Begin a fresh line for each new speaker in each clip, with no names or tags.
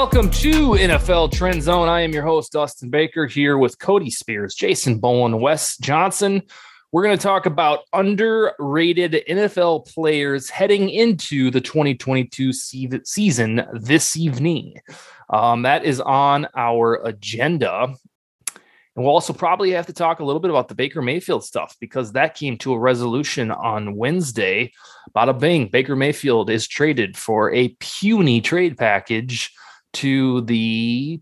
Welcome to NFL Trend Zone. I am your host, Dustin Baker, here with Cody Spears, Jason Bowen, Wes Johnson. We're going to talk about underrated NFL players heading into the 2022 season this evening. Um, that is on our agenda. And we'll also probably have to talk a little bit about the Baker Mayfield stuff because that came to a resolution on Wednesday. Bada bing, Baker Mayfield is traded for a puny trade package to the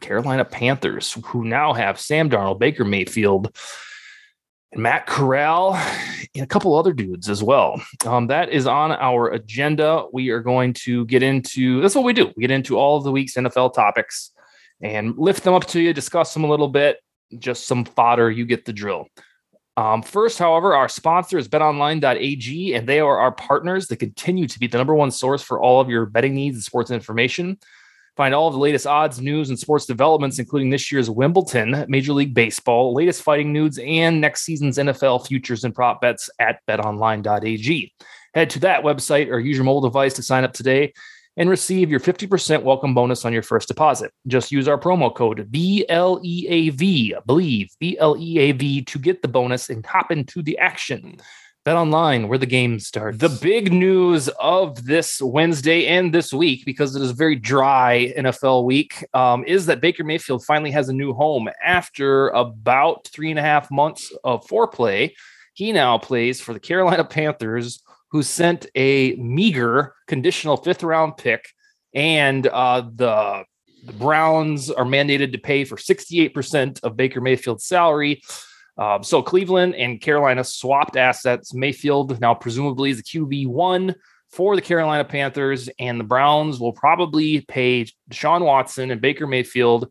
Carolina Panthers, who now have Sam Darnold, Baker Mayfield, and Matt Corral, and a couple other dudes as well. Um, that is on our agenda. We are going to get into that's what we do. We get into all of the week's NFL topics and lift them up to you, discuss them a little bit, just some fodder. You get the drill. Um, first, however, our sponsor is betonline.ag, and they are our partners that continue to be the number one source for all of your betting needs and sports information. Find all of the latest odds, news, and sports developments, including this year's Wimbledon, Major League Baseball, latest fighting news, and next season's NFL futures and prop bets at betonline.ag. Head to that website or use your mobile device to sign up today and receive your 50% welcome bonus on your first deposit. Just use our promo code BLEAV, believe, BLEAV to get the bonus and hop into the action. Bet online, where the game starts. The big news of this Wednesday and this week, because it is a very dry NFL week, um, is that Baker Mayfield finally has a new home after about three and a half months of foreplay. He now plays for the Carolina Panthers, who sent a meager conditional fifth round pick, and uh, the the Browns are mandated to pay for 68% of Baker Mayfield's salary. Um, so Cleveland and Carolina swapped assets. Mayfield now presumably is the QB one for the Carolina Panthers, and the Browns will probably pay Deshaun Watson and Baker Mayfield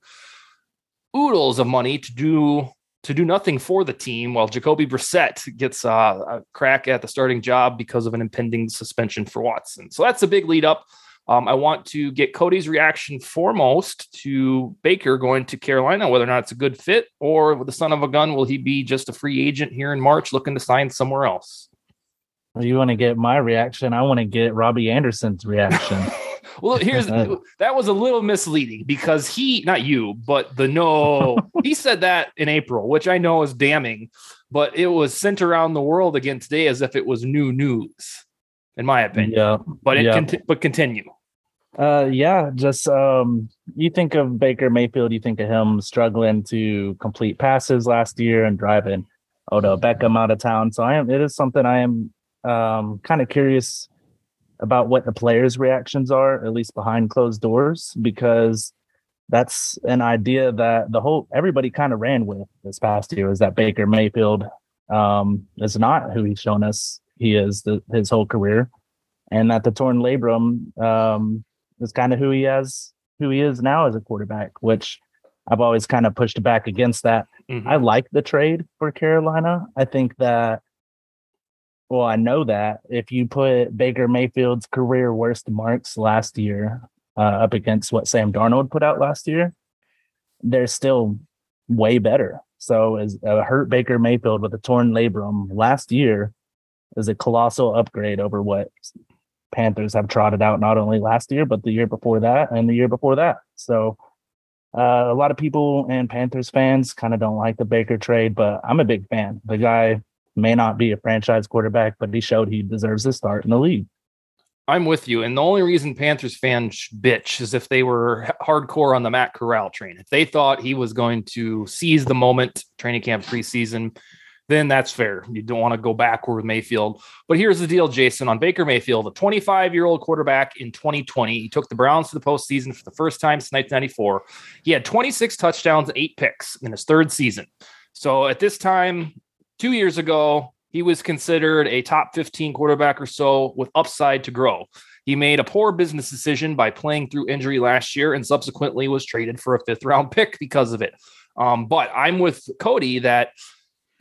oodles of money to do to do nothing for the team, while Jacoby Brissett gets uh, a crack at the starting job because of an impending suspension for Watson. So that's a big lead up. Um, I want to get Cody's reaction foremost to Baker going to Carolina, whether or not it's a good fit or with the son of a gun, will he be just a free agent here in March looking to sign somewhere else?
You want to get my reaction. I want to get Robbie Anderson's reaction.
well, here's that was a little misleading because he, not you, but the no, he said that in April, which I know is damning, but it was sent around the world again today as if it was new news in my opinion.
Yeah.
But it
yeah.
But continue.
Uh yeah, just um you think of Baker Mayfield, you think of him struggling to complete passes last year and driving Odell Beckham out of town. So I am it is something I am um kind of curious about what the players' reactions are, at least behind closed doors, because that's an idea that the whole everybody kind of ran with this past year is that Baker Mayfield um is not who he's shown us he is the, his whole career, and that the torn labrum um, is kind of who he has, who he is now as a quarterback. Which I've always kind of pushed back against that. Mm-hmm. I like the trade for Carolina. I think that. Well, I know that if you put Baker Mayfield's career worst marks last year uh, up against what Sam Darnold put out last year, they're still way better. So, as a hurt Baker Mayfield with a torn labrum last year is a colossal upgrade over what Panthers have trotted out not only last year but the year before that and the year before that. So uh, a lot of people and Panthers fans kind of don't like the Baker trade, but I'm a big fan. The guy may not be a franchise quarterback, but he showed he deserves to start in the league.
I'm with you. And the only reason Panthers fans bitch is if they were hardcore on the Matt Corral train. If they thought he was going to seize the moment, training camp preseason, then that's fair. You don't want to go backward with Mayfield. But here's the deal, Jason, on Baker Mayfield, a 25 year old quarterback in 2020. He took the Browns to the postseason for the first time since 1994. He had 26 touchdowns eight picks in his third season. So at this time, two years ago, he was considered a top 15 quarterback or so with upside to grow. He made a poor business decision by playing through injury last year and subsequently was traded for a fifth round pick because of it. Um, but I'm with Cody that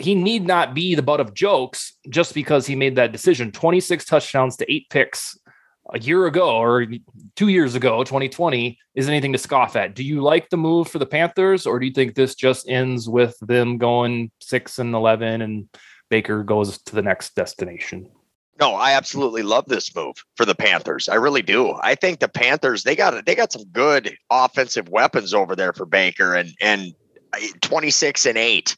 he need not be the butt of jokes just because he made that decision. 26 touchdowns to eight picks a year ago or two years ago, 2020, is anything to scoff at. Do you like the move for the Panthers, or do you think this just ends with them going six and 11 and Baker goes to the next destination?
No, I absolutely love this move for the Panthers. I really do. I think the Panthers they got they got some good offensive weapons over there for Baker and and uh, 26 and 8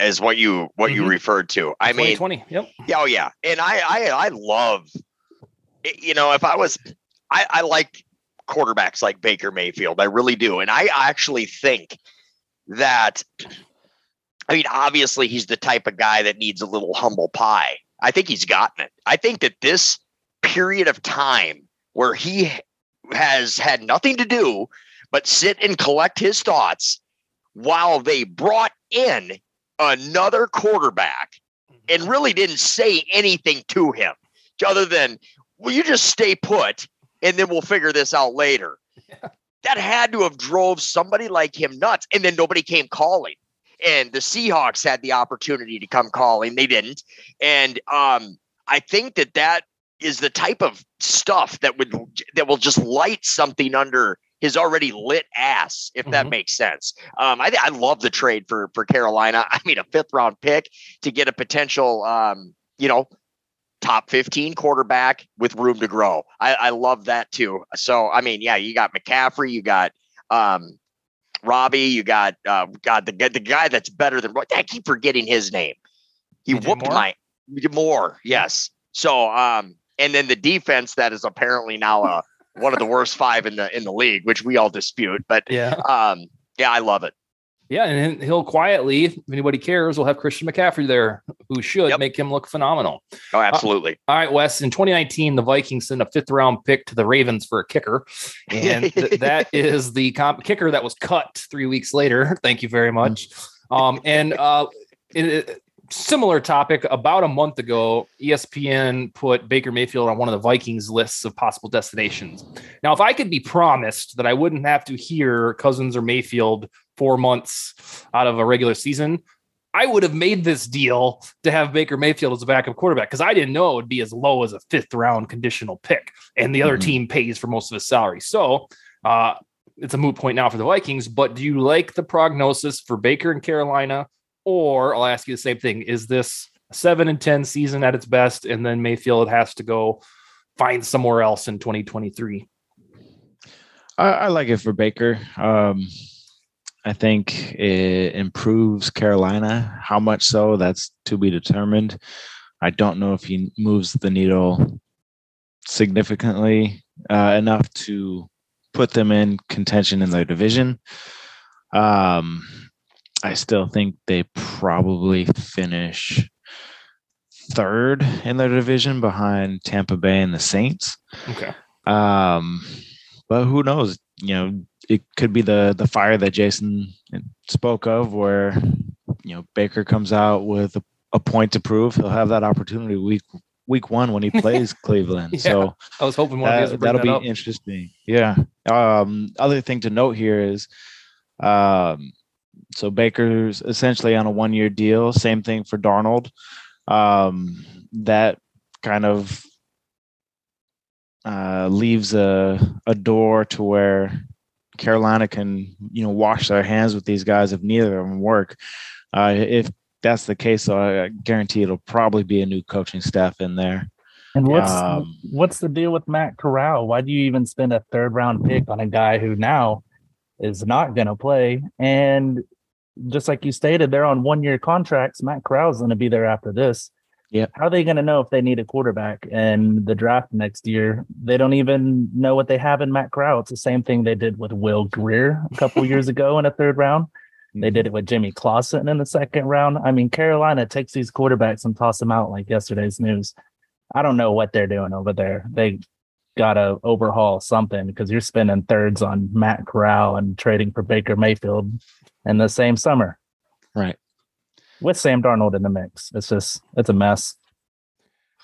is what you what mm-hmm. you referred to. I mean,
twenty. Yep.
Yeah, oh yeah, and I I I love, you know, if I was, I I like quarterbacks like Baker Mayfield. I really do, and I actually think that. I mean, obviously, he's the type of guy that needs a little humble pie. I think he's gotten it. I think that this period of time where he has had nothing to do but sit and collect his thoughts while they brought in another quarterback and mm-hmm. really didn't say anything to him other than, will you just stay put and then we'll figure this out later? Yeah. That had to have drove somebody like him nuts. And then nobody came calling. And the Seahawks had the opportunity to come calling. They didn't. And um, I think that that is the type of stuff that would that will just light something under his already lit ass, if that mm-hmm. makes sense. Um, I, I love the trade for for Carolina. I mean, a fifth round pick to get a potential, um, you know, top 15 quarterback with room to grow. I, I love that too. So, I mean, yeah, you got McCaffrey, you got um, Robbie, you got uh, God, the the guy that's better than I keep forgetting his name. He DJ whooped Moore? my more, yes. So, um, and then the defense that is apparently now a one of the worst five in the in the league, which we all dispute. But yeah, um, yeah, I love it.
Yeah, and he'll quietly, if anybody cares, we'll have Christian McCaffrey there, who should yep. make him look phenomenal.
Oh, absolutely.
Uh, all right, Wes. In 2019, the Vikings sent a fifth round pick to the Ravens for a kicker, and th- that is the comp- kicker that was cut three weeks later. Thank you very much. Um, and uh, it, similar topic. About a month ago espn put baker mayfield on one of the vikings lists of possible destinations. Now if i could be promised that i wouldn't have to hear cousins or mayfield four months out of a regular season i would have made this deal to have baker mayfield as a backup quarterback because i didn't know it would be as low as a fifth round conditional pick and the other mm-hmm. team pays for most of his salary. So uh, it's a moot point now for the vikings but do you like the prognosis for baker in carolina or I'll ask you the same thing: Is this seven and ten season at its best, and then Mayfield has to go find somewhere else in 2023?
I, I like it for Baker. Um, I think it improves Carolina. How much so? That's to be determined. I don't know if he moves the needle significantly uh, enough to put them in contention in their division. Um, I still think they probably finish third in their division behind Tampa Bay and the Saints.
Okay.
Um, but who knows? You know, it could be the the fire that Jason spoke of, where you know Baker comes out with a, a point to prove. He'll have that opportunity week week one when he plays Cleveland. yeah, so
I was hoping one
that, that'll that be up. interesting. Yeah. Um, other thing to note here is um, so Baker's essentially on a one year deal. Same thing for Darnold. Um, that kind of uh, leaves a a door to where Carolina can you know wash their hands with these guys if neither of them work. Uh, if that's the case, so I guarantee it'll probably be a new coaching staff in there.
And what's um, what's the deal with Matt Corral? Why do you even spend a third round pick on a guy who now is not going to play? And just like you stated, they're on one year contracts. Matt Corral's going to be there after this.
Yeah.
How are they going to know if they need a quarterback in the draft next year? They don't even know what they have in Matt Corral. It's the same thing they did with Will Grier a couple years ago in a third round. They did it with Jimmy Clausen in the second round. I mean, Carolina takes these quarterbacks and toss them out like yesterday's news. I don't know what they're doing over there. They got to overhaul something because you're spending thirds on Matt Corral and trading for Baker Mayfield in the same summer
Right.
with Sam Darnold in the mix. It's just, it's a mess.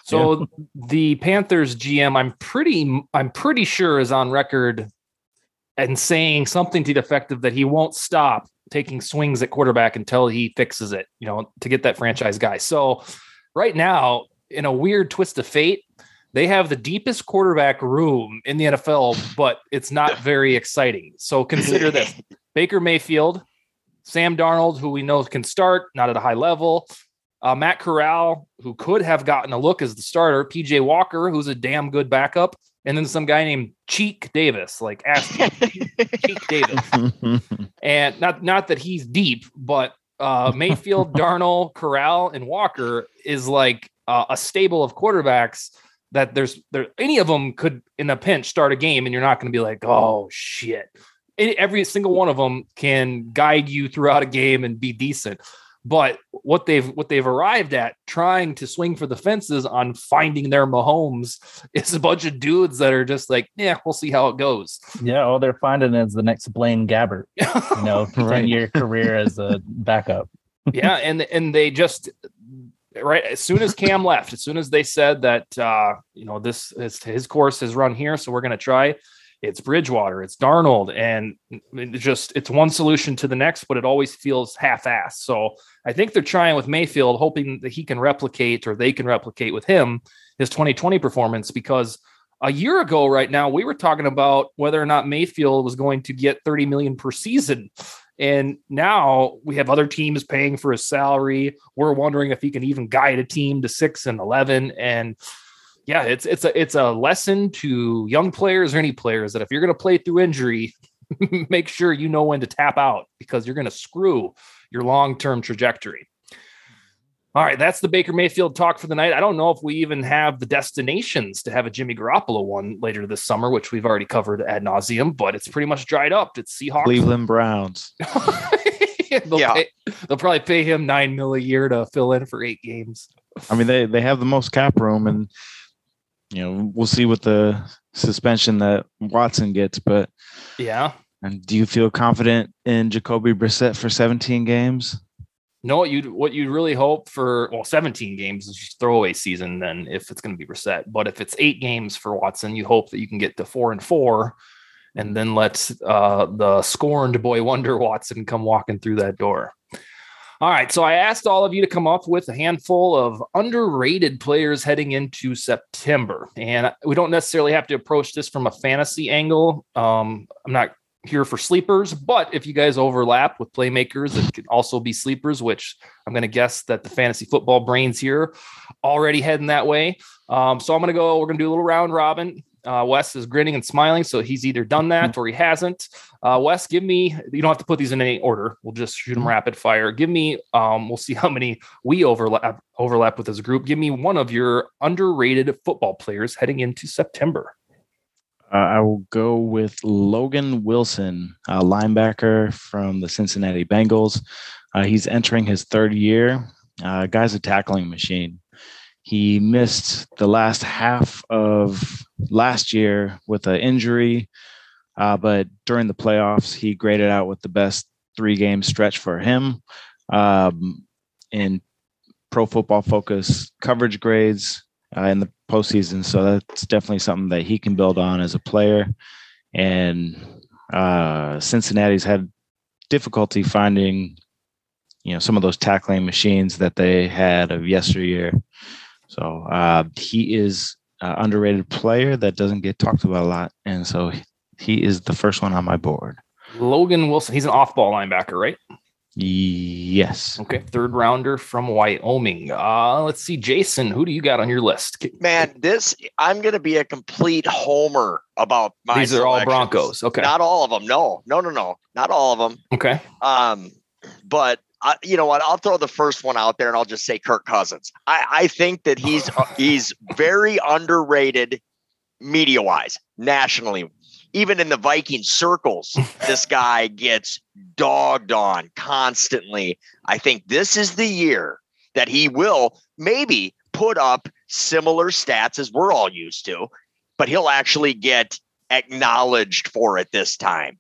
So the Panthers GM, I'm pretty, I'm pretty sure is on record and saying something to the effect of that he won't stop taking swings at quarterback until he fixes it. You know, to get that franchise guy. So right now, in a weird twist of fate, they have the deepest quarterback room in the NFL, but it's not very exciting. So consider this: Baker Mayfield, Sam Darnold, who we know can start, not at a high level. Uh, Matt Corral, who could have gotten a look as the starter, PJ Walker, who's a damn good backup, and then some guy named Cheek Davis, like ass Cheek Davis. And not not that he's deep, but uh, Mayfield, Darnold, Corral, and Walker is like uh, a stable of quarterbacks that there's there any of them could in a pinch start a game, and you're not going to be like, oh shit. Every single one of them can guide you throughout a game and be decent. But what they've what they've arrived at trying to swing for the fences on finding their Mahomes is a bunch of dudes that are just like, yeah, we'll see how it goes.
Yeah, all they're finding is the next Blaine Gabbert, you know,
Right.
10 year career as a backup.
yeah, and and they just right as soon as Cam left, as soon as they said that uh, you know this is his course has run here, so we're going to try. It's Bridgewater, it's Darnold, and it just it's one solution to the next, but it always feels half-assed. So I think they're trying with Mayfield, hoping that he can replicate or they can replicate with him his 2020 performance because a year ago right now we were talking about whether or not Mayfield was going to get 30 million per season and now we have other teams paying for his salary. We're wondering if he can even guide a team to six and eleven. And yeah, it's it's a it's a lesson to young players or any players that if you're going to play through injury, make sure you know when to tap out because you're going to screw your long term trajectory. All right, that's the Baker Mayfield talk for the night. I don't know if we even have the destinations to have a Jimmy Garoppolo one later this summer, which we've already covered ad nauseum, but it's pretty much dried up. It's Seahawks.
Cleveland Browns.
they'll,
Yeah.
pay, they'll probably pay him nine mil a year to fill in for eight games.
I mean, they they have the most cap room, and you know we'll see what the suspension that Watson gets. But
Yeah.
and do you feel confident in Jacoby Brissett for 17 games?
No, what you what you'd really hope for well, 17 games is throwaway season then if it's going to be reset. But if it's eight games for Watson, you hope that you can get to four and four and then let uh, the scorned boy wonder Watson come walking through that door. All right. So I asked all of you to come up with a handful of underrated players heading into September. And we don't necessarily have to approach this from a fantasy angle. Um, I'm not here for sleepers, but if you guys overlap with playmakers that could also be sleepers, which I'm going to guess that the fantasy football brains here already heading that way. Um, so I'm going to go, we're going to do a little round robin. Uh, Wes is grinning and smiling, so he's either done that or he hasn't. Uh, Wes, give me, you don't have to put these in any order. We'll just shoot them rapid fire. Give me, um, we'll see how many we overlap overlap with as a group. Give me one of your underrated football players heading into September.
Uh, I will go with Logan Wilson, a linebacker from the Cincinnati Bengals. Uh, he's entering his third year. Uh, guy's a tackling machine. He missed the last half of last year with an injury, uh, but during the playoffs, he graded out with the best three game stretch for him um, in Pro Football Focus coverage grades uh, in the postseason. So that's definitely something that he can build on as a player. And uh, Cincinnati's had difficulty finding, you know, some of those tackling machines that they had of yesteryear. So uh, he is an underrated player that doesn't get talked about a lot, and so he is the first one on my board.
Logan Wilson, he's an off ball linebacker, right?
Yes.
Okay, third rounder from Wyoming. Uh, let's see, Jason, who do you got on your list?
Man, this I'm going to be a complete homer about my.
These are all. Broncos. Okay.
Not all of them. No, no, no, no, not all of them.
Okay.
Um, but uh, you know what? I'll throw the first one out there, and I'll just say Kirk Cousins. I, I think that he's uh, he's very underrated media wise, nationally. Even in the Viking circles, this guy gets dogged on constantly. I think this is the year that he will maybe put up similar stats as we're all used to, but he'll actually get acknowledged for it this time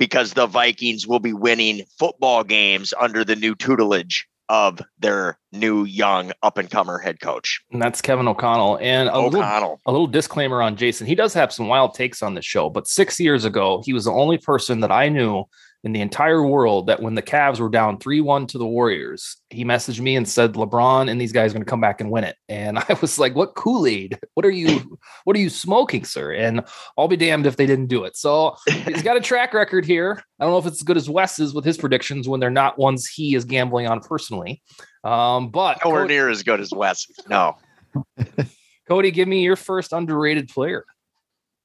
because the Vikings will be winning football games under the new tutelage of their new young up and comer head coach.
And that's Kevin O'Connell. And a
O'Connell.
little, a little disclaimer on Jason. He does have some wild takes on the show, but six years ago, he was the only person that I knew in the entire world that when the Cavs were down 3 1 to the Warriors, he messaged me and said, LeBron and these guys are going to come back and win it. And I was like, what Kool Aid? What are you, what are you smoking, sir? And I'll be damned if they didn't do it. So he's got a track record here. I don't know if it's as good as Wes's with his predictions when they're not ones he is gambling on personally. Um, but
Nowhere
Cody,
near as good as Wes. No.
Cody, give me your first underrated player.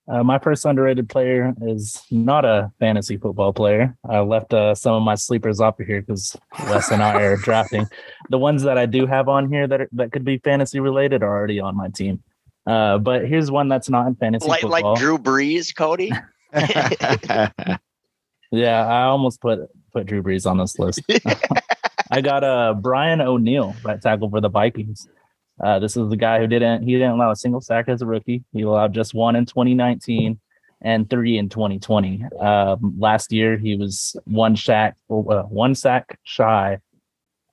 Uh, my first underrated player is not a fantasy football player. I left uh, some of my sleepers off of here because Wes and I are drafting. The ones that I do have on here that are, that could be fantasy related are already on my team. Uh, but here's one that's not in fantasy
Like,
football.
like Drew Brees, Cody.
Yeah, I almost put put Drew Brees on this list. I got uh Brian O'Neill, right tackle for the Vikings. Uh, this is the guy who didn't he didn't allow a single sack as a rookie. He allowed just one in 2019 and three in 2020. Um, last year he was one sack uh, one sack shy.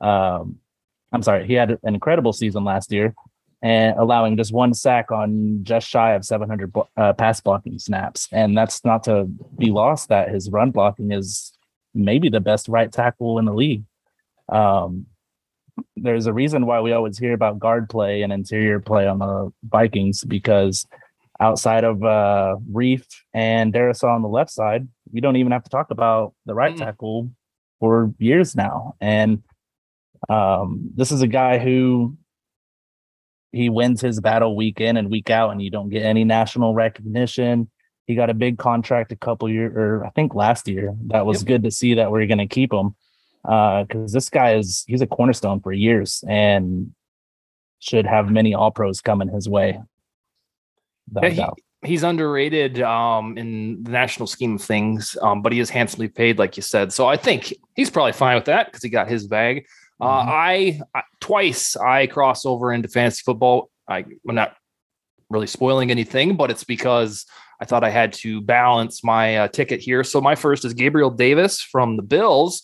Um, I'm sorry, he had an incredible season last year and allowing just one sack on just shy of 700 uh, pass blocking snaps. And that's not to be lost that his run blocking is maybe the best right tackle in the league. Um, there's a reason why we always hear about guard play and interior play on the Vikings because outside of uh, Reiff and Darrisaw on the left side, we don't even have to talk about the right
Mm.
tackle for years now. And um, this is a guy who he wins his battle week in and week out, and you don't get any national recognition. He got a big contract a couple years, or I think last year. That was
Yep.
good to see that we're going to keep him because this guy is he's a cornerstone for years and should have many all pros coming his way.
Yeah, he- he's underrated um, in the national scheme of things, um, but he is handsomely paid, like you said. So I think he's probably fine with that because he got his bag. Uh,
Mhm.
I, I twice I cross over into fantasy football. I, I'm not really spoiling anything, but it's because I thought I had to balance my uh, ticket here. So my first is Gabriel Davis from the Bills.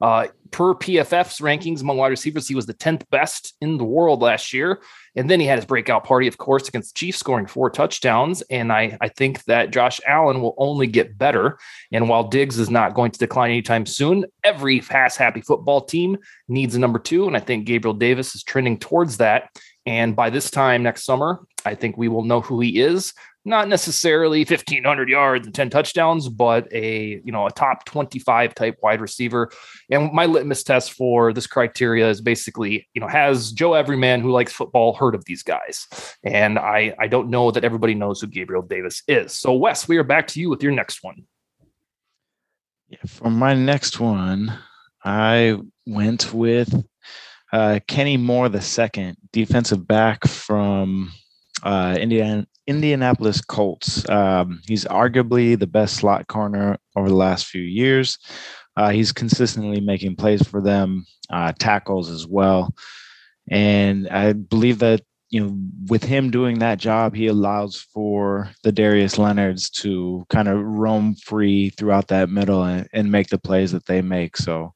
Uh, per PFF's rankings among wide receivers, he was the 10th best in the world last year. And then he had his breakout party, of course, against the Chiefs, scoring four touchdowns. And I, I think that Josh Allen will only get better. And while Diggs is not going to decline anytime soon, every pass happy football team needs a number two. And I think Gabriel Davis is trending towards that. And by this time next summer, I think we will know who he is. Not necessarily 1500 yards and 10 touchdowns, but a, you know, a top 25 type wide receiver. And my litmus test for this criteria is basically, you know, has Joe Everyman who likes football heard of these guys? And I, I don't know that everybody knows who Gabriel Davis is. So Wes, we are back to you with your next one.
Yeah, for my next one, I went with uh, Kenny Moore the second, defensive back from uh, Indiana, Indianapolis Colts. Um, he's arguably the best slot corner over the last few years. Uh, he's consistently making plays for them, uh, tackles as well, and I believe that you know with him doing that job, he allows for the Darius Leonards to kind of roam free throughout that middle and, and make the plays that they make. So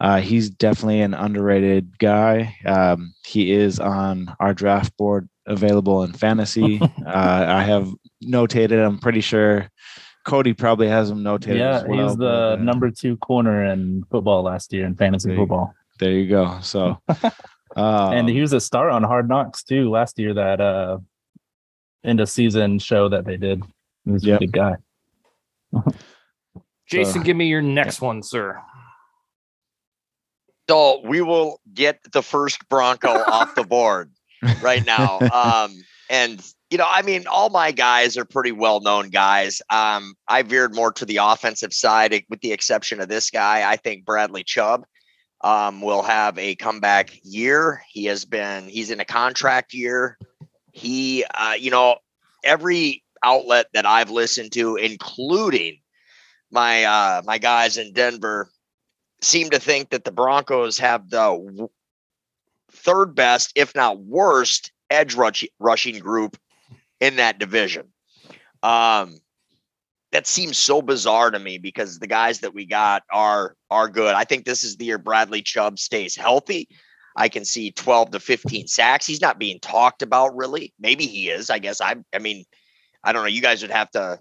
uh, he's definitely an underrated guy. Um, he is on our draft board, available in fantasy. uh, I have notated. I'm pretty sure Cody probably has him notated.
Yeah,
as well,
he's the
but, uh,
number two corner in football last year in fantasy
There
football.
There you go. So, um,
and he was a star on Hard Knocks too last year. That uh, end of season show that they did. He was
Yep.
a good guy.
Jason,
So-
give me your next one, sir.
So we will get the first Bronco off the board right now. Um, and you know, I mean, all my guys are pretty well known guys. Um, I veered more to the offensive side, eh, with the exception of this guy. I think Bradley Chubb um, will have a comeback year. He has been, he's in a contract year. He, uh, you know, every outlet that I've listened to, including my uh, my guys in Denver, seem to think that the Broncos have the third best, if not worst, edge rush- rushing group in that division. Um, that seems so bizarre to me because the guys that we got are are good. I think this is the year Bradley Chubb stays healthy. I can see 12 to 15 sacks. He's not being talked about really. Maybe he is. I guess I I mean, I don't know. You guys would have to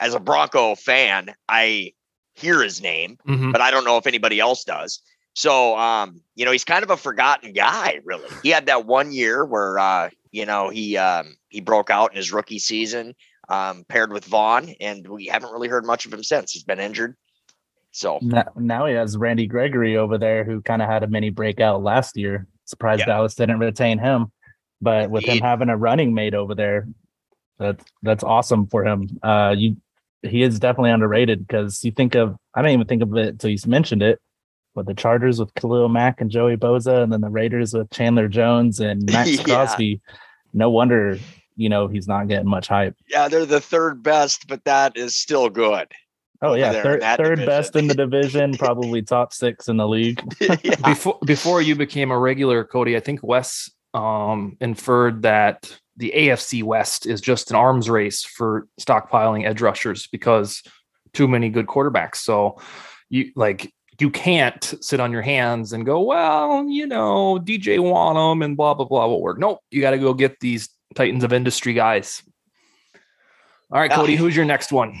as a Bronco fan, I hear his name,
Mhm.
but I don't know if anybody else does. So um, you know, he's kind of a forgotten guy, really. He had that one year where uh, you know, he um he broke out in his rookie season, um, paired with Von, and we haven't really heard much of him since. He's been injured. So
Now, now he has Randy Gregory over there, who kind of had a mini breakout last year. Surprised
Yeah.
Dallas didn't retain him, but with him having a running mate over there, that's that's awesome for him. Uh, you he is definitely underrated because you think of I didn't even think of it until you mentioned it. But the Chargers with Khalil Mack and Joey Bosa, and then the Raiders with Chandler Jones and Maxx
Yeah.
Crosby. No wonder you know he's not getting much hype.
yeah, they're the third best, but that is still good.
Oh yeah,
there in
third
that
best in the division, probably top six in the league.
yeah.
before before you became a regular Cody, I think Wes um, inferred that the AFC West is just an arms race for stockpiling edge rushers because too many good quarterbacks. So you like you can't sit on your hands and go, well, you know, DJ Wanham and blah blah blah will work. Nope, you got to go get these titans of industry guys. All right, Cody, who's your next one?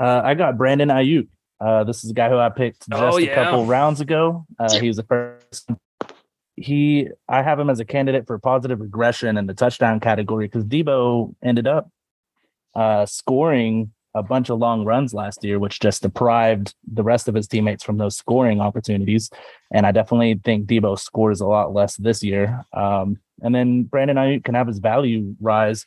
Uh, I got Brandon Aiyuk. Uh, this is a guy who I picked just
Oh,
a couple rounds ago. Uh, he was the first. He, I have him as a candidate for positive regression in the touchdown category because Debo ended up uh, scoring a bunch of long runs last year, which just deprived the rest of his teammates from those scoring opportunities. And I definitely think Debo scores a lot less this year. Um, and then Brandon Aiyuk can have his value rise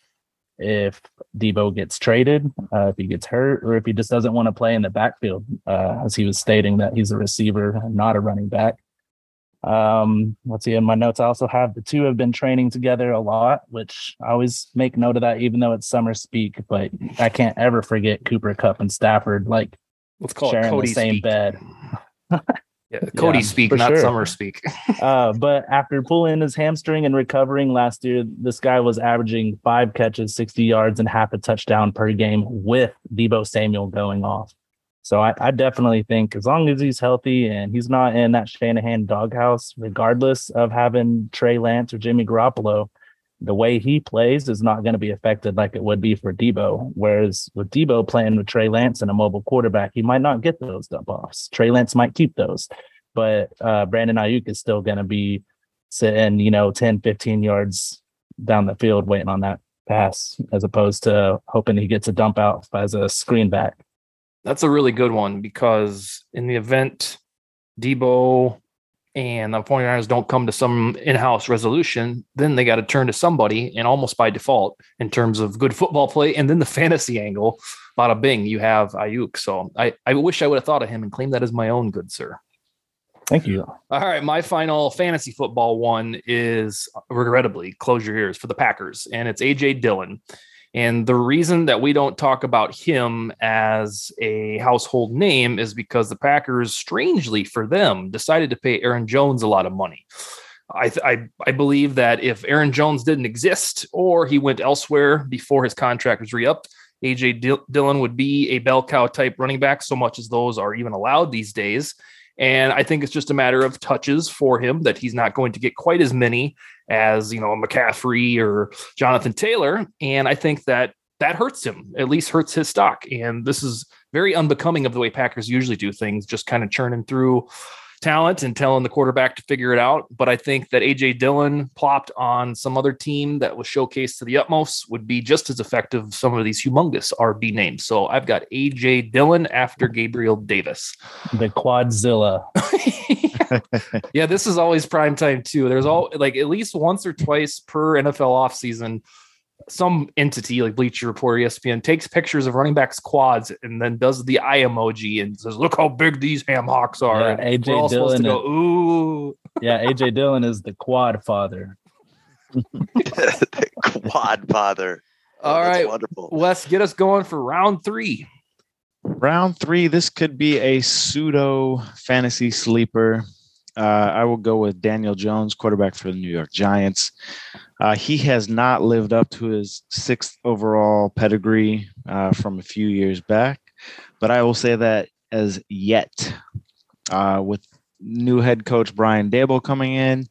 if Debo gets traded, uh, if he gets hurt, or if he just doesn't want to play in the backfield, uh, as he was stating that he's a receiver not a running back. Um, let's see. In my notes, I also have the two have been training together a lot, which I always make note of that, even though it's summer speak. But I can't ever forget Cooper Kupp and Stafford. Like
Let's call
Sharing
it
the same
speak.
bed.
Yeah, Cody
Yeah,
speak, not
sure.
summer speak.
uh, but after pulling his hamstring and recovering last year, this guy was averaging five catches, 60 yards, and half a touchdown per game with Debo Samuel going off. So I, I definitely think as long as he's healthy and he's not in that Shanahan doghouse, regardless of having Trey Lance or Jimmy Garoppolo, the way he plays is not going to be affected like it would be for Debo. Whereas with Debo playing with Trey Lance and a mobile quarterback, he might not get those dump offs. Trey Lance might keep those but uh, Brandon Aiyuk is still going to be sitting, you know, 10, 15 yards down the field waiting on that pass as opposed to hoping he gets a dump out as a screen back.
That's a really good one because in the event Debo and the 49ers don't come to some in-house resolution, then they got to turn to somebody and almost by default in terms of good football play and then the fantasy angle, bada bing, you have Aiyuk. So I, I wish I would have thought of him and claimed that as my own good sir.
Thank you.
All right, my final fantasy football one is regrettably close your ears for the Packers, and it's AJ Dillon. And the reason that we don't talk about him as a household name is because the Packers, strangely for them, decided to pay Aaron Jones a lot of money. I, th- I I believe that if Aaron Jones didn't exist or he went elsewhere before his contract was re-upped, AJ Dill- Dillon would be a bell cow type running back, so much as those are even allowed these days. And I think it's just a matter of touches for him that he's not going to get quite as many as, you know, McCaffrey or Jonathan Taylor. And I think that that hurts him, at least hurts his stock. And this is very unbecoming of the way Packers usually do things, just kind of churning through talent and telling the quarterback to figure it out. But I think that AJ Dillon plopped on some other team that was showcased to the utmost would be just as effective. Some of these humongous RB names. So I've got AJ Dillon after Gabriel Davis.
The Quadzilla.
yeah, this is always prime time too. There's all like at least once or twice per NFL offseason, some entity like Bleacher Report, ESPN takes pictures of running backs quads and then does the eye emoji and says, "Look how big these ham hocks are."
Yeah,
And we're all
AJ
supposed to
Dillon.
go, "Ooh."
yeah, AJ Dillon is the quad father.
the quad father.
Oh, all
Oh, that's
right,
wonderful.
Wes, get us going for round three.
Round three, this could be a pseudo fantasy sleeper. Uh, I will go with Daniel Jones, quarterback for the New York Giants. Uh, he has not lived up to his sixth overall pedigree uh, from a few years back, but I will say that as yet, uh, with new head coach Brian Daboll coming in,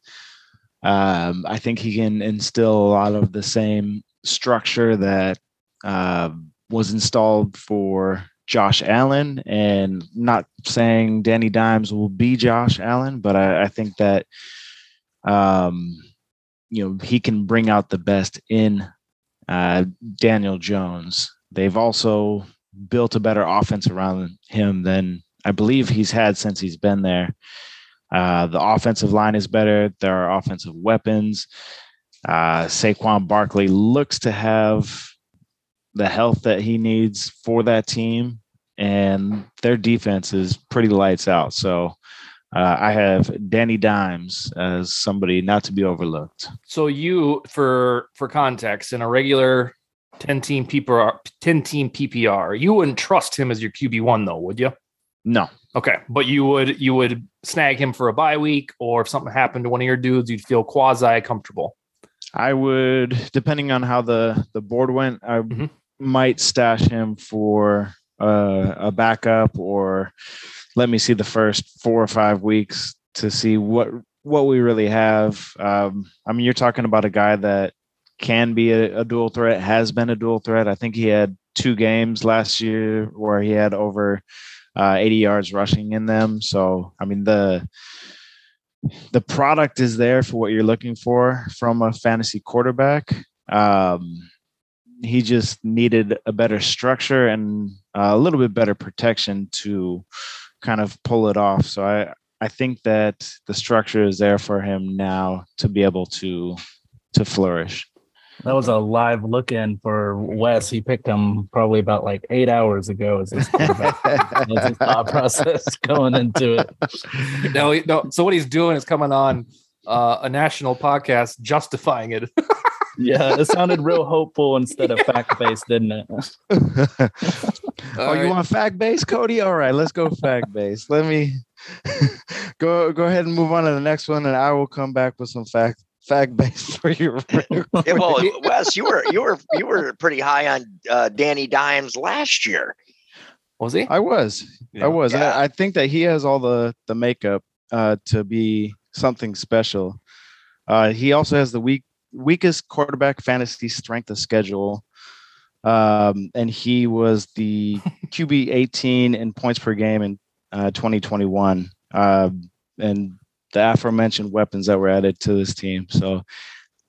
um, I think he can instill a lot of the same structure that uh, was installed for Josh Allen. And not saying Danny Dimes will be Josh Allen, but I, I think that um, you know he can bring out the best in uh, Daniel Jones. They've also built a better offense around him than I believe he's had since he's been there. Uh, the offensive line is better. There are offensive weapons. Uh, Saquon Barkley looks to have the health that he needs for that team, and their defense is pretty lights out. So uh, I have Danny Dimes as somebody not to be overlooked.
So you, for for context, in a regular ten team PPR, ten team PPR, you wouldn't trust him as your QB one, though, would you?
No,
Okay, but you would you would snag him for a bye week, or if something happened to one of your dudes, you'd feel quasi comfortable.
I would, depending on how the the board went, I
Mhm.
might stash him for uh, a backup, or let me see the first four or five weeks to see what what we really have. Um, I mean, you're talking about a guy that can be a, a dual threat, has been a dual threat. I think he had two games last year where he had over uh, 80 yards rushing in them. So, I mean, the the product is there for what you're looking for from a fantasy quarterback. Um, he just needed a better structure and a little bit better protection to kind of pull it off. So I I think that the structure is there for him now to be able to to flourish.
That was a live look in for Wes. He picked him probably about like eight hours ago as his his thought process going into it.
No, no. So what he's doing is coming on uh, a national podcast justifying it.
Yeah, it sounded real hopeful instead of fact based, didn't it?
oh,
All
you
right.
want fact based, Cody? All right, let's go fact based. Let me go go ahead and move on to the next one, and I will come back with some fact fact based for you.
Yeah, well, Wes, you were you were you were pretty high on uh, Danny Dimes last year.
Was he?
I was,
Yeah.
I was.
Yeah.
I, I think that he has all the the makeup uh, to be something special. Uh, he also has the weak weakest quarterback fantasy strength of schedule. Um, and he was the QB 18 in points per game in uh, 2021. Uh, and the aforementioned weapons that were added to this team. So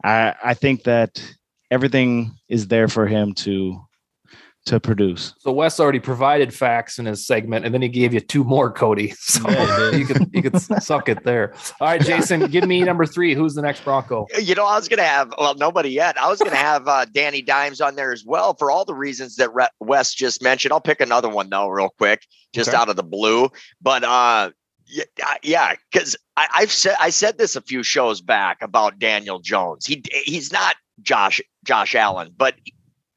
I, I think that everything is there for him to to produce.
So Wes already provided facts in his segment, and then he gave you two more, Cody. So
Yeah,
you could you could suck it there. All right, Jason, give me number three. Who's the next Bronco?
You know, I was gonna have well, nobody yet. I was gonna have uh, Danny Dimes on there as well for all the reasons that Re- Wes just mentioned. I'll pick another one though, real quick, just
Okay.
out of the blue. But uh, yeah, yeah, because I've said I said this a few shows back about Daniel Jones. He he's not Josh Josh Allen, but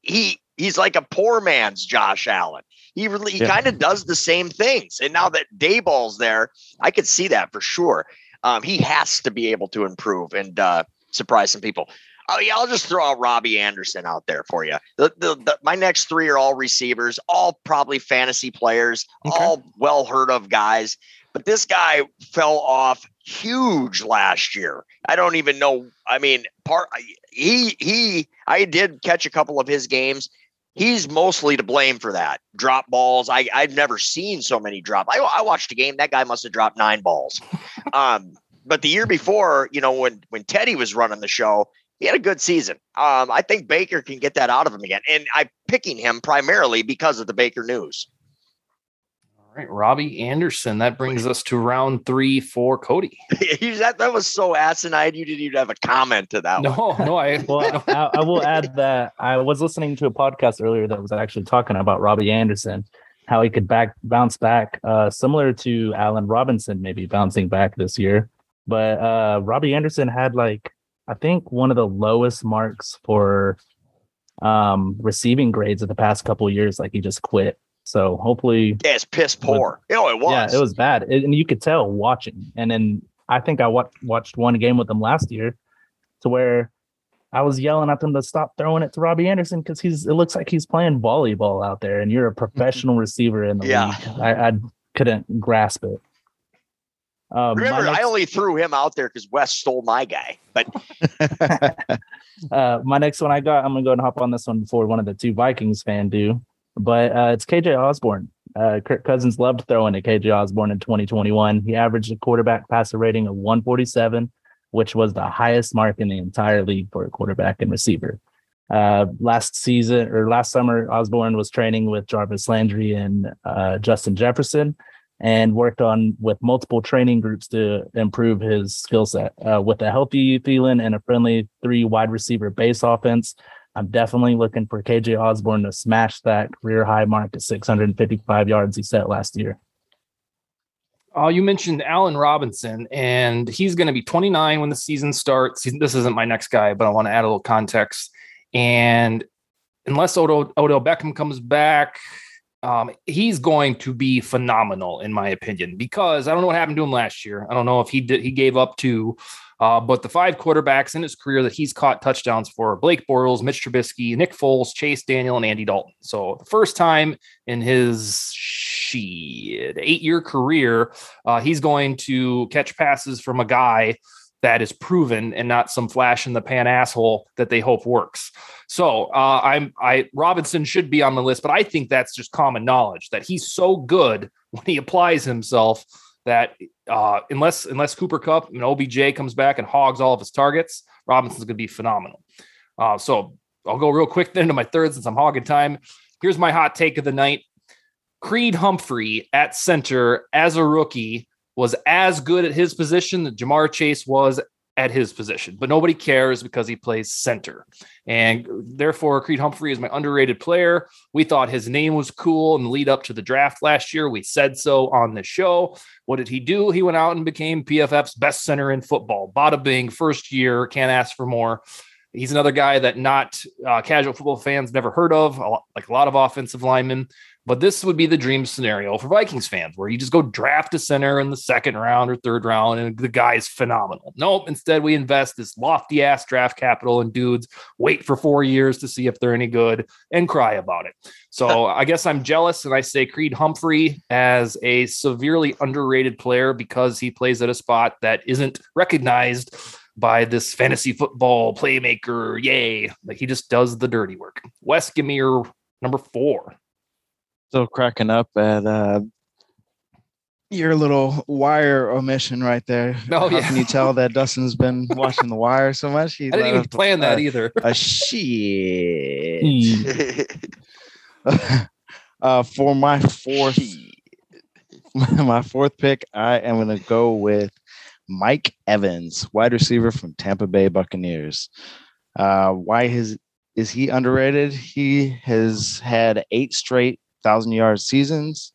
he he's like a poor man's Josh Allen. He really he
Yeah.
kind of does the same things. And now that Daboll's there, I could see that for sure. Um, he has to be able to improve and uh, surprise some people. Oh yeah, I'll just throw out Robbie Anderson out there for you. The, the, the, my next three are all receivers, all probably fantasy players,
Okay.
all well heard of guys. But this guy fell off huge last year. I don't even know. I mean, part he he. I did catch a couple of his games. He's mostly to blame for that. Drop balls. I I've never seen so many drop. I I watched a game. That guy must have dropped nine balls. Um, but the year before, you know, when when Teddy was running the show, he had a good season. Um, I think Baker can get that out of him again. And I'm picking him primarily because of the Baker news.
All right, Robbie Anderson. That brings us to round three for Cody.
that, that was so asinine. You didn't even have a comment to that one.
No, no, I
Well, I, I will add that I was listening to a podcast earlier that was actually talking about Robbie Anderson, how he could back bounce back, uh, similar to Allen Robinson, maybe bouncing back this year. But uh, Robbie Anderson had like I think one of the lowest marks for um, receiving grades of the past couple of years. Like he just quit. So hopefully,
Yeah, it's piss poor. Oh, it was.
yeah, it was bad, It- and you could tell watching. And then I think I wa- watched one game with them last year, to where I was yelling at them to stop throwing it to Robbie Anderson because he's. It looks like he's playing volleyball out there, and you're a professional receiver in the
Yeah.
league. I, I couldn't grasp it. Um,
Remember,
next-
I only threw him out there because Wes stole my guy. But
Uh, my next one I got, I'm gonna go and hop on this one before one of the two Vikings fan do, but uh, it's KJ Osborne. Uh, Kirk Cousins loved throwing to KJ Osborne in 2021. He averaged a quarterback passer rating of 147, which was the highest mark in the entire league for a quarterback and receiver. Uh, last season or last summer, Osborne was training with Jarvis Landry and uh, Justin Jefferson and worked on with multiple training groups to improve his skill set. Uh, with a healthy Thielen and a friendly three wide receiver base offense, I'm definitely looking for KJ Osborne to smash that career high mark to 655 yards he set last year.
Oh, you mentioned Allen Robinson, and he's going to be 29 when the season starts. This isn't my next guy, but I want to add a little context. And unless Odo, Odell Beckham comes back, um, he's going to be phenomenal, in my opinion, because I don't know what happened to him last year. I don't know if he did, he gave up to, uh, but the five quarterbacks in his career that he's caught touchdowns for Blake Bortles, Mitch Trubisky, Nick Foles, Chase Daniel, and Andy Dalton. So the first time in his shit, eight year career, uh, he's going to catch passes from a guy that is proven and not some flash in the pan asshole that they hope works. So uh, I'm I Robinson should be on the list, but I think that's just common knowledge that he's so good when he applies himself that uh, unless unless Cooper Kupp and OBJ comes back and hogs all of his targets, Robinson's going to be phenomenal. Uh, so I'll go real quick then to my third since I'm hogging time. Here's my hot take of the night. Creed Humphrey at center as a rookie was as good at his position that Ja'Marr Chase was at his position, but nobody cares because he plays center. And therefore, Creed Humphrey is my underrated player. We thought his name was cool in the lead up to the draft last year. We said so on the show. What did he do? He went out and became PFF's best center in football. Bada bing, first year, can't ask for more. He's another guy that not uh, casual football fans never heard of, a lot, like a lot of offensive linemen. But this would be the dream scenario for Vikings fans, where you just go draft a center in the second round or third round, and the guy is phenomenal. Nope. Instead, we invest this lofty ass draft capital in dudes, wait for four years to see if they're any good, and cry about it. So I guess I'm jealous, and I say Creed Humphrey as a severely underrated player because he plays at a spot that isn't recognized by this fantasy football playmaker. Yay. Like he just does the dirty work. Wes, give me your number four.
Still cracking up at uh,
Your little wire omission right there.
Oh,
How
yeah.
can you tell that Dustin's been watching the wire so much? He
I didn't even
off
plan that either.
a shit.
Hmm.
uh, for my fourth, my fourth pick, I am going to go with Mike Evans, wide receiver from Tampa Bay Buccaneers. Uh, why his is he underrated? He has had eight straight thousand yard seasons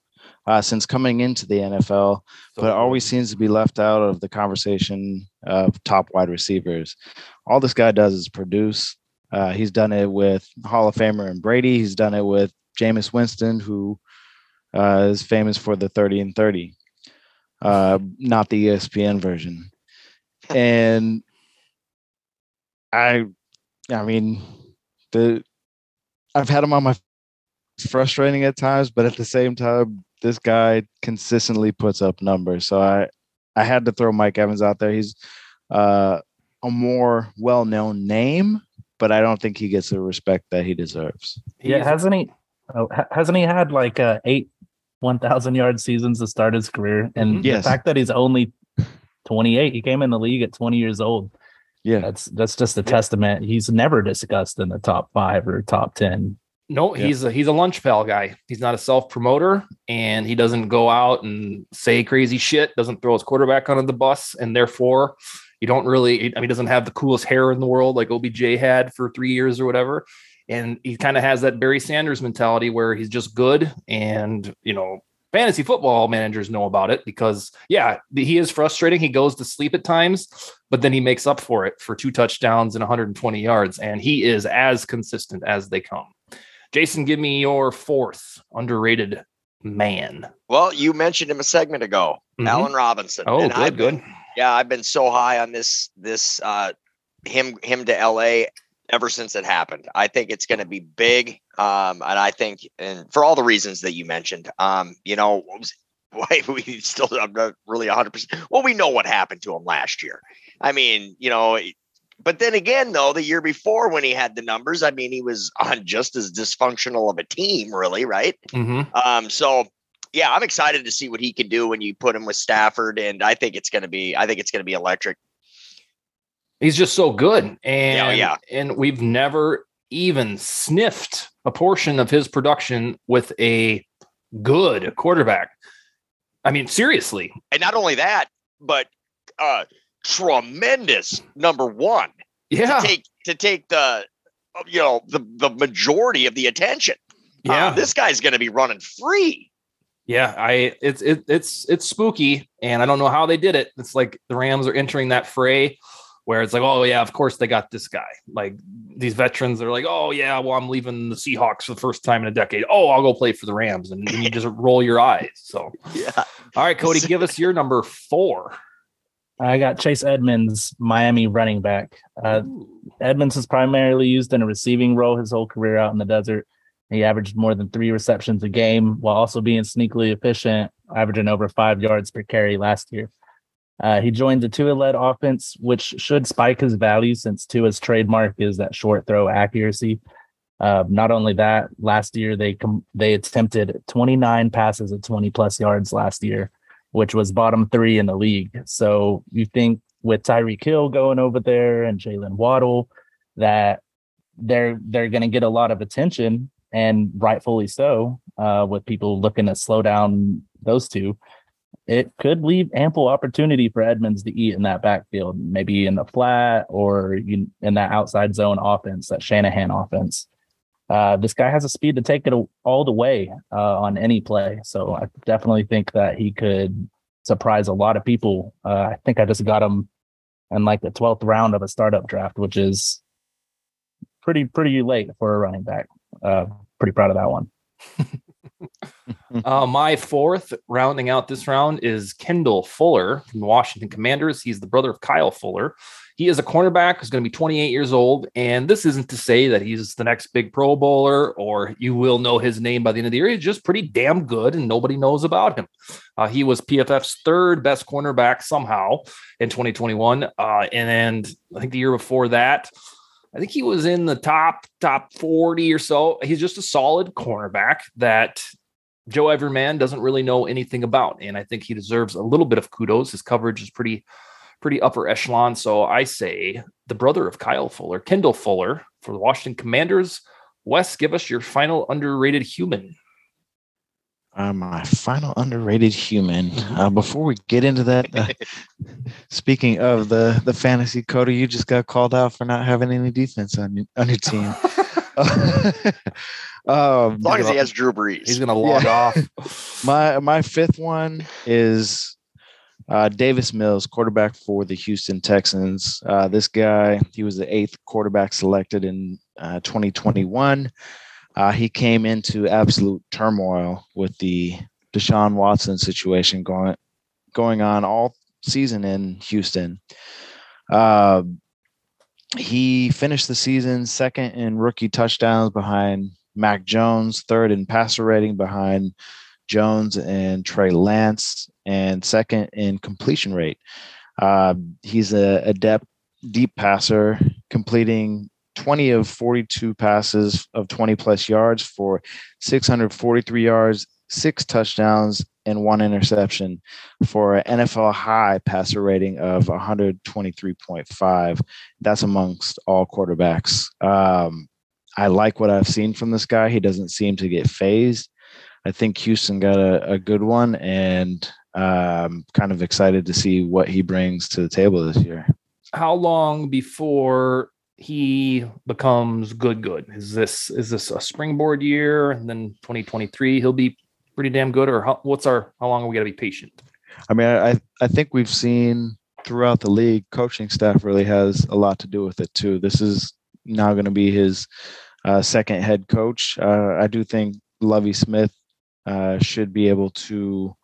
uh, since coming into the NFL, but always seems to be left out of the conversation of top wide receivers. All this guy does is produce. Uh, he's done it with Hall of Famer and Brady. He's done it with Jameis Winston, who uh, is famous for the 30 and 30, uh, not the ESPN version. And I, I mean, the I've had him on my frustrating at times, but at the same time, this guy consistently puts up numbers. So I, I had to throw Mike Evans out there. He's uh, a more well-known name, but I don't think he gets the respect that he deserves.
Yeah, hasn't he? Oh, hasn't he had like uh, eight one thousand yard seasons to start his career? And mm-hmm.
Yes.
the fact that he's only twenty eight, he came in the league at twenty years old.
Yeah.
That's that's just a testament. He's never discussed in the top five or top ten.
No,
Yeah.
he's a he's a lunch pal guy. He's not a self promoter, and he doesn't go out and say crazy shit. Doesn't throw his quarterback under the bus, and therefore, you don't really. I mean, he doesn't have the coolest hair in the world like OBJ had for three years or whatever. And he kind of has that Barry Sanders mentality where he's just good, and you know, fantasy football managers know about it because yeah, he is frustrating. He goes to sleep at times, but then he makes up for it for two touchdowns and 120 yards, and he is as consistent as they come. Jason, give me your fourth underrated man.
Well, you mentioned him a segment ago,
Mhm.
Allen Robinson.
Oh,
and
good,
I've been-
good.
yeah, I've been so high on this this uh him him to LA ever since it happened. I think it's going to be big. Um and I think and for all the reasons that you mentioned. Um you know, why we still I'm not really 100%. Well, we know what happened to him last year. I mean, you know, but then again though, the year before when he had the numbers, I mean, he was on just as dysfunctional of a team, really, right?
Mhm.
Um, so yeah, I'm excited to see what he can do when you put him with Stafford, and I think it's going to be, I think it's going to be electric.
He's just so good, and
yeah.
and we've never even sniffed a portion of his production with a good quarterback. I mean, seriously,
And not only that, but uh, tremendous number one
yeah,
to take to take the, uh, you know, the the majority of the attention. Uh,
yeah.
this guy's going to be running free.
Yeah, I it's it, it's it's spooky, and I don't know how they did it. It's like the Rams are entering that fray where it's like, oh yeah, of course they got this guy. Like these veterans, they're like, oh yeah, well I'm leaving the Seahawks for the first time in a decade. Oh, I'll go play for the Rams, and, and you just roll your eyes. So,
Yeah,
all right, Cody, give us your number four.
I got Chase Edmonds, Miami running back. Uh, Edmonds is primarily used in a receiving role his whole career out in the desert. He averaged more than three receptions a game while also being sneakily efficient, averaging over five yards per carry last year. Uh, he joined the Tua led offense, which should spike his value since Tua's trademark is that short throw accuracy. Uh, not only that, last year they com- they attempted 29 passes at 20 plus yards last year, which was bottom three in the league. So you think with Tyreek Hill going over there and Jalen Waddle that they're they're going to get a lot of attention and rightfully so uh, with people looking to slow down those two. It could leave ample opportunity for Edmonds to eat in that backfield, maybe in the flat or in that outside zone offense, that Shanahan offense. Uh, this guy has a speed to take it all the way uh, on any play. So I definitely think that he could surprise a lot of people. Uh, I think I just got him in like the 12th round of a startup draft, which is pretty, pretty late for a running back. Uh, pretty proud of that one.
Uh, my fourth, rounding out this round, is Kendall Fuller from the Washington Commanders. He's the brother of Kyle Fuller. He is a cornerback who's going to be 28 years old. And this isn't to say that he's the next big Pro Bowler or you will know his name by the end of the year. He's just pretty damn good and nobody knows about him. Uh, he was PFF's third best cornerback somehow in 2021. Uh, and, and I think the year before that, I think he was in the top top 40 or so. He's just a solid cornerback that Joe Everman doesn't really know anything about. And I think he deserves a little bit of kudos. His coverage is pretty, pretty upper echelon. So I say the brother of Kyle Fuller, Kendall Fuller for the Washington Commanders. Wes, give us your final underrated human.
Uh, my final underrated human. Uh, before we get into that, uh, speaking of the the fantasy, Cody, you just got called out for not having any defense on your on your team. um,
As long as he has Drew Brees.
He's going to log
Yeah.
off.
my my fifth one is uh, Davis Mills, quarterback for the Houston Texans. Uh, this guy, he was the eighth quarterback selected in uh, 2021. Uh, he came into absolute turmoil with the Deshaun Watson situation going going on all season in Houston. Uh, he finished the season second in rookie touchdowns behind Mac Jones, third in passer rating behind Jones and Trey Lance, and second in completion rate. Uh, he's a adept deep passer, completing 20 of 42 passes of 20 plus yards for 643 yards, six touchdowns, and one interception for an NFL high passer rating of 123.5. That's amongst all quarterbacks. Um, I like what I've seen from this guy. He doesn't seem to get phased. I think Houston got a, a good one, and um, kind of excited to see what he brings to the table this year.
How long before he becomes good? Good is this is this a springboard year, and then 2023 he'll be pretty damn good, or how, what's our how long are we got to be patient?
I mean, I I think we've seen throughout the league, coaching staff really has a lot to do with it too. This is now going to be his uh, second head coach. Uh, I do think Lovie Smith uh, should be able to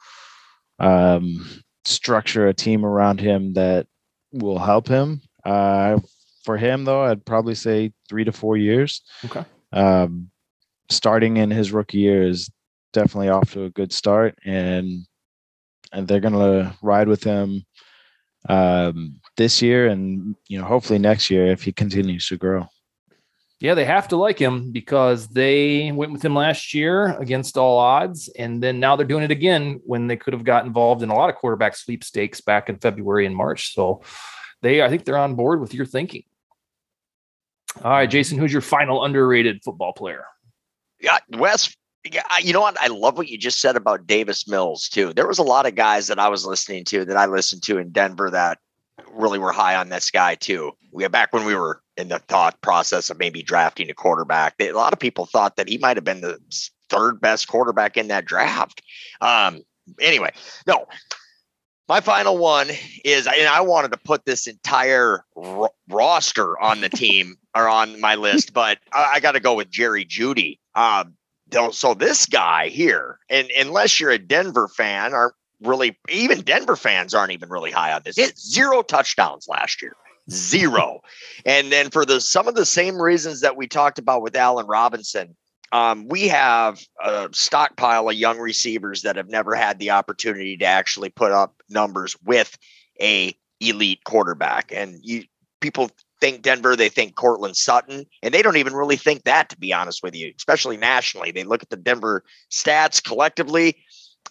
um, structure a team around him that will help him. Uh, for him, though, I'd probably say three to four years.
Okay.
Um, starting in his rookie year is definitely off to a good start, and and they're going to ride with him um, this year, and you know, hopefully next year if he continues to grow.
Yeah, they have to like him because they went with him last year against all odds. And then now they're doing it again when they could have got involved in a lot of quarterback sweepstakes back in February and March. So they, I think they're on board with your thinking. All right, Jason, who's your final underrated football player?
Yeah, Wes. Yeah, you know what? I love what you just said about Davis Mills too. There was a lot of guys that I was listening to that I listened to in Denver that really were high on this guy too. We back when we were in the thought process of maybe drafting a quarterback. A lot of people thought that he might have been the third best quarterback in that draft. Um, anyway, no. My final one is, and I wanted to put this entire roster on the team or on my list, but I, I got to go with Jerry Jeudy. Um, so this guy here, and unless you're a Denver fan or really even Denver fans aren't even really high on this. It's zero touchdowns last year. Zero. and then for the some of the same reasons that we talked about with Allen Robinson, um, we have a stockpile of young receivers that have never had the opportunity to actually put up numbers with a elite quarterback. And you people think Denver, they think Courtland Sutton, and they don't even really think that, to be honest with you, especially nationally. They look at the Denver stats collectively.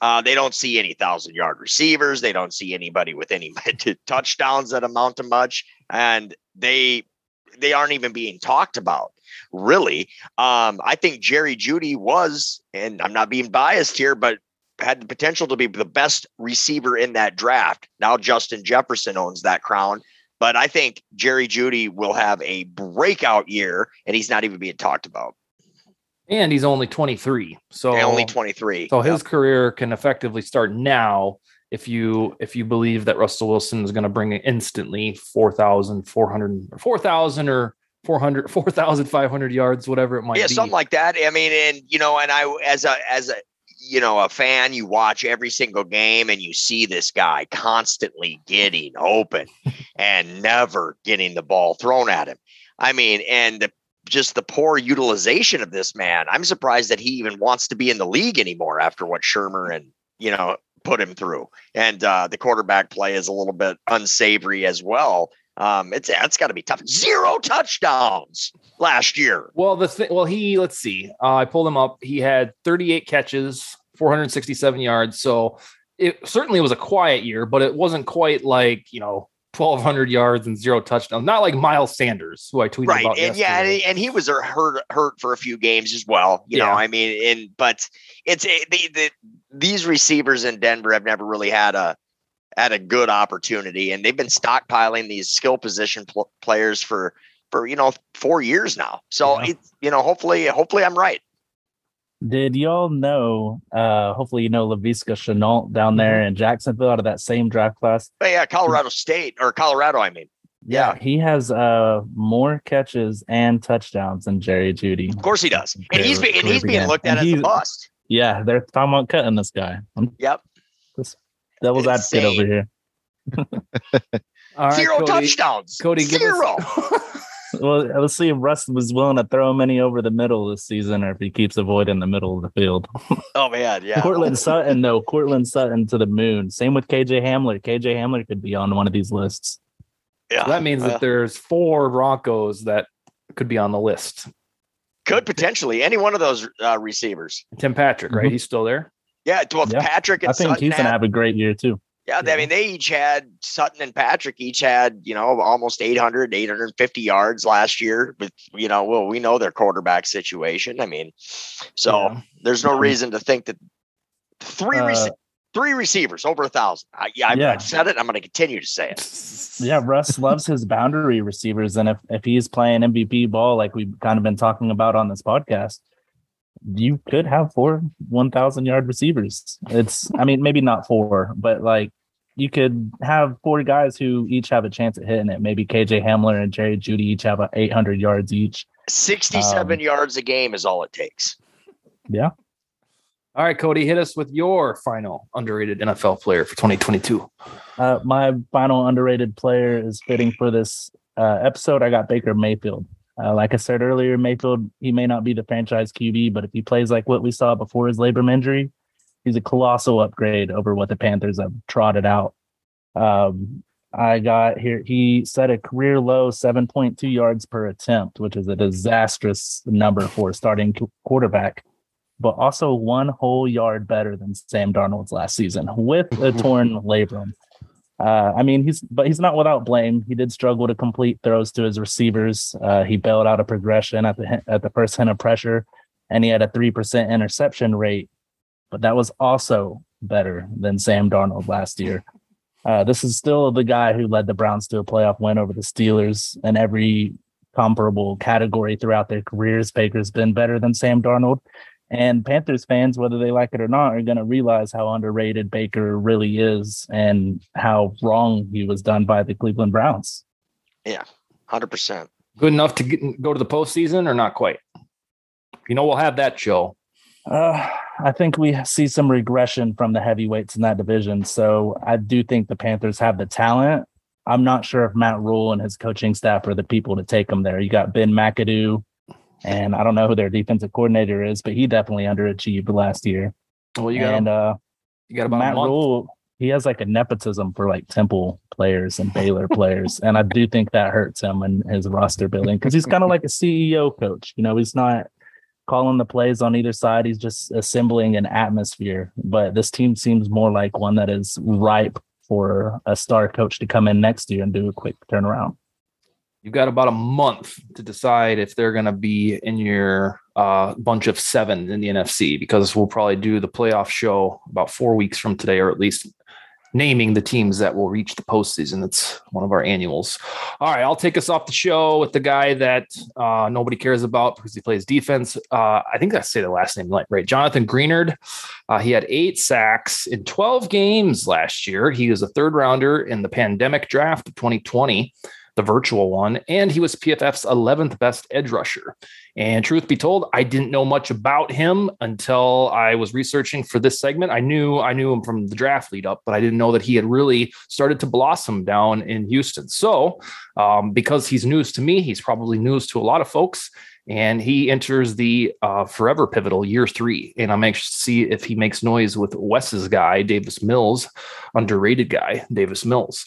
Uh, they don't see any thousand yard receivers. They don't see anybody with any touchdowns that amount to much, and they they aren't even being talked about. Really, um, I think Jerry Jeudy was, and I'm not being biased here, but had the potential to be the best receiver in that draft. Now Justin Jefferson owns that crown, but I think Jerry Jeudy will have a breakout year, and he's not even being talked about
and he's only 23 so
yeah, only 23
so his career can effectively start now if you if you believe that russell wilson is going to bring instantly 4400 4000 or 400 4500 yards whatever it might
yeah
be.
Yeah, something like that i mean and you know and i as a as a you know a fan you watch every single game and you see this guy constantly getting open and never getting the ball thrown at him i mean and the just the poor utilization of this man. I'm surprised that he even wants to be in the league anymore after what Shurmur and you know put him through. And uh, the quarterback play is a little bit unsavory as well. Um, it's that's got to be tough. Zero touchdowns last year.
Well, the thing, well, he let's see. Uh, I pulled him up. He had 38 catches, 467 yards. So it certainly was a quiet year, but it wasn't quite like you know 1,200 yards and zero touchdowns. Not like Miles Sanders, who I tweeted
right.
about.
And yeah, and, he was hurt hurt for a few games as well. You yeah. know, I mean, and but it's the, the these receivers in Denver have never really had a had a good opportunity, and they've been stockpiling these skill position pl- players for for you know four years now. So yeah. it, you know, hopefully, hopefully, I'm right.
Did y'all know? Uh, hopefully, you know Laviska Shenault down there mm-hmm. in Jacksonville out of that same draft class.
Oh, yeah, Colorado State or Colorado, I mean.
Yeah, yeah, he has uh more catches and touchdowns than Jerry Jeudy.
Of course he does, and he's being and he's being looked at and as a bust.
Yeah, they're talking about cutting this guy.
Yep,
this devil's advocate over here.
All right, Zero Cody, touchdowns.
Cody,
Zero.
well, let's see if Russ was willing to throw him any over the middle this season, or if he keeps avoiding the middle of the field.
oh man, yeah.
Courtland Sutton, though, Courtland Sutton to the moon. Same with KJ Hamler. KJ Hamler could be on one of these lists.
Yeah, so that means uh, that there's four Broncos that could be on the list.
Could potentially any one of those uh, receivers.
Tim Patrick, right? Mm-hmm. He's still there.
Yeah, well, yeah. Patrick. And I
think
Sutton
he's gonna have a great year too.
Yeah, I mean, they each had Sutton and Patrick each had, you know, almost 800, 850 yards last year. But, you know, well, we know their quarterback situation. I mean, so
Yeah.
there's no reason to think that three
Uh,
rece- three receivers over a thousand. I, yeah, I've,
Yeah.
I've said it. I'm going to continue to say it.
Yeah, Russ loves his boundary receivers, and if if he's playing MVP ball like we've kind of been talking about on this podcast, you could have four one thousand yard receivers. It's, I mean, maybe not four, but like you could have four guys who each have a chance at hitting it. Maybe KJ Hamler and Jerry Jeudy each have a eight hundred yards each.
67
Um,
yards a game is all it takes.
Yeah,
All right, Cody, hit us with your final underrated NFL player for 2022.
uh, my final underrated player is fitting for this uh, episode. I got Baker Mayfield. Uh, like I said earlier, Mayfield, he may not be the franchise QB, but if he plays like what we saw before his labrum injury, he's a colossal upgrade over what the Panthers have trotted out. Um, I got here, he set a career low 7.2 yards per attempt, which is a disastrous number for a starting quarterback, but also one whole yard better than Sam Darnold's last season with a torn labrum. Uh, I mean, he's but he's not without blame. He did struggle to complete throws to his receivers. Uh, he bailed out a progression at the at the first hint of pressure, and he had a three percent interception rate. But that was also better than Sam Darnold last year. Uh, this is still the guy who led the Browns to a playoff win over the Steelers in every comparable category throughout their careers. Baker's been better than Sam Darnold. And Panthers fans, whether they like it or not, are going to realize how underrated Baker really is and how wrong he was done by the Cleveland Browns.
Yeah, 100%.
Good enough to get, go to the postseason or not quite? You know, we'll have that show.
Uh, I think we see some regression from the heavyweights in that division. So I do think the Panthers have the talent. I'm not sure if Matt Rhule and his coaching staff are the people to take them there. You got Ben McAdoo, and I don't know who their defensive coordinator is, but he definitely underachieved last year.
Well, you got
and uh,
you got about
Matt. Rhule, he has like a nepotism for like Temple players and Baylor players, and I do think that hurts him and his roster building because he's kind of like a CEO coach. You know, he's not calling the plays on either side; he's just assembling an atmosphere. But this team seems more like one that is ripe for a star coach to come in next year and do a quick turnaround.
You've got about a month to decide if they're going to be in your uh, bunch of seven in the NFC because we'll probably do the playoff show about four weeks from today, or at least naming the teams that will reach the postseason. It's one of our annuals. All right, I'll take us off the show with the guy that uh, nobody cares about because he plays defense. Uh, I think I say the last name right. Jonathan Greenard. Uh, he had eight sacks in 12 games last year. He was a third rounder in the pandemic draft of 2020 the virtual one, and he was PFF's 11th best edge rusher. And truth be told, I didn't know much about him until I was researching for this segment. I knew I knew him from the draft lead up, but I didn't know that he had really started to blossom down in Houston. So, um, because he's news to me, he's probably news to a lot of folks. And he enters the uh, forever pivotal year three. And I'm anxious to see if he makes noise with Wes's guy, Davis Mills, underrated guy, Davis Mills.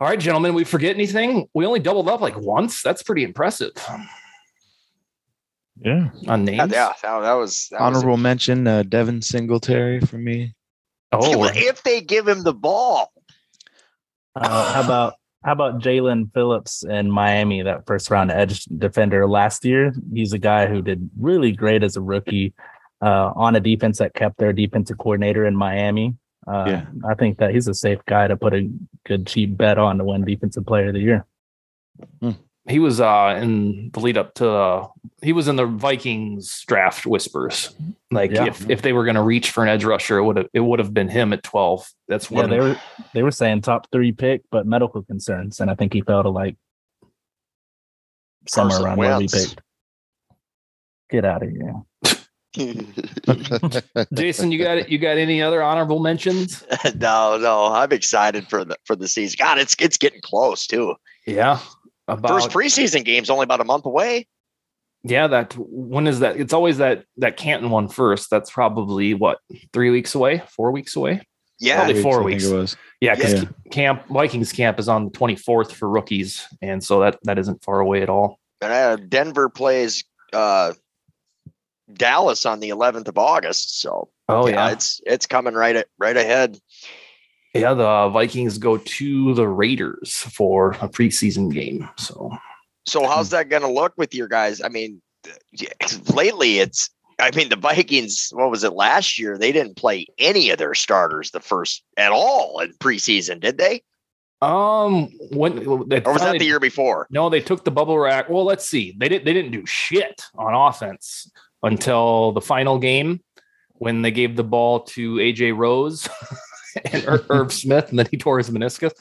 All right, gentlemen, we forget anything? We only doubled up like once. That's pretty impressive
Yeah.
on
Yeah,
names.
yeah, that, that was that was-
Honorable mention, uh, Devin Singletary for me.
Oh,
if they give him the ball.
Uh, how about how about Jaelan Phillips in Miami, that first round edge defender last year? He's a guy who did really great as a rookie uh, on a defense that kept their defensive coordinator in Miami. Uh,
Yeah.
I think that he's a safe guy to put a good cheap bet on to win Defensive Player of the Year.
he was uh in the lead up to uh, he was in the Vikings draft whispers. Like
Yeah.
if if they were going to reach for an edge rusher, it would have it would have been him at 12. That's
Yeah, they were they were saying top three pick, but medical concerns, and I think he fell to like somewhere
Carson
around where we picked. Get out of here.
Jason, you got it. You got any other honorable mentions?
no, no, I'm excited for the for the season. God, it's it's getting close too.
Yeah. About
First preseason game's only about a month away.
yeah, that when is that? It's always that that Canton one first. That's probably what three weeks away, four weeks away.
Yeah,
Probably four
I think
weeks.
Was.
Yeah, because
Yeah.
camp Vikings camp is on the 24th for rookies, and so that that isn't far away at all.
and uh, Denver plays uh, Dallas on the 11th of August. So
Oh yeah,
it's it's coming right at, right ahead.
Yeah, the Vikings go to the Raiders for a preseason game. So,
So how's that going to look with your guys? I mean, lately it's. I mean, the Vikings. What was it last year? They didn't play any of their starters the first at all in preseason, did they?
um, when they
Or was that the year before?
No, they took the bubble rack. Well, let's see. They didn't. They didn't do shit on offense until the final game when they gave the ball to AJ Rose and Ir- Irv Smith, and then he tore his meniscus.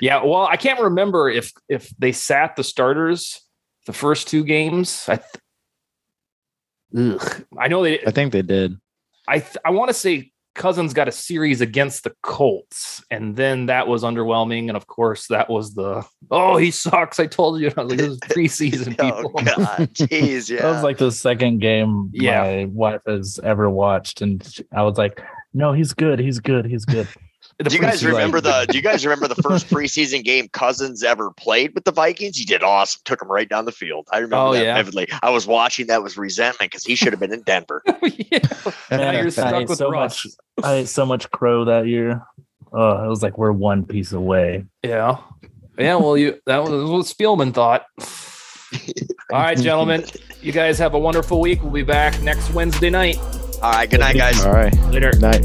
Yeah. Well, I can't remember if if they sat the starters the first two games. I. Th- Ugh. I know they.
I think they did.
I th- I want to say Cousins got a series against the Colts, and then that was underwhelming. And of course, that was the oh he sucks. I told you. I was like, this is preseason
Oh. God, jeez, yeah.
That was like the second game
Yeah.
my wife has ever watched, and I was like, "No, he's good. He's good. He's good."
The
do you guys
preseason-
remember the? Do you guys remember the first preseason game Cousins ever played with the Vikings? He did awesome. Took him right down the field. I remember
Oh,
that
yeah.
vividly. I was watching that with resentment because he should have been in Denver.
Oh, yeah. Now
Man,
you're
I
stuck
ate
with
so
Russ.
much. I ate so much crow that year. Oh, it was like we're one piece away.
Yeah. Yeah. Well, you that was what Spielman thought. All right, gentlemen. You guys have a wonderful week. We'll be back next Wednesday night.
All right, good night, guys.
All right.
Later.
Night.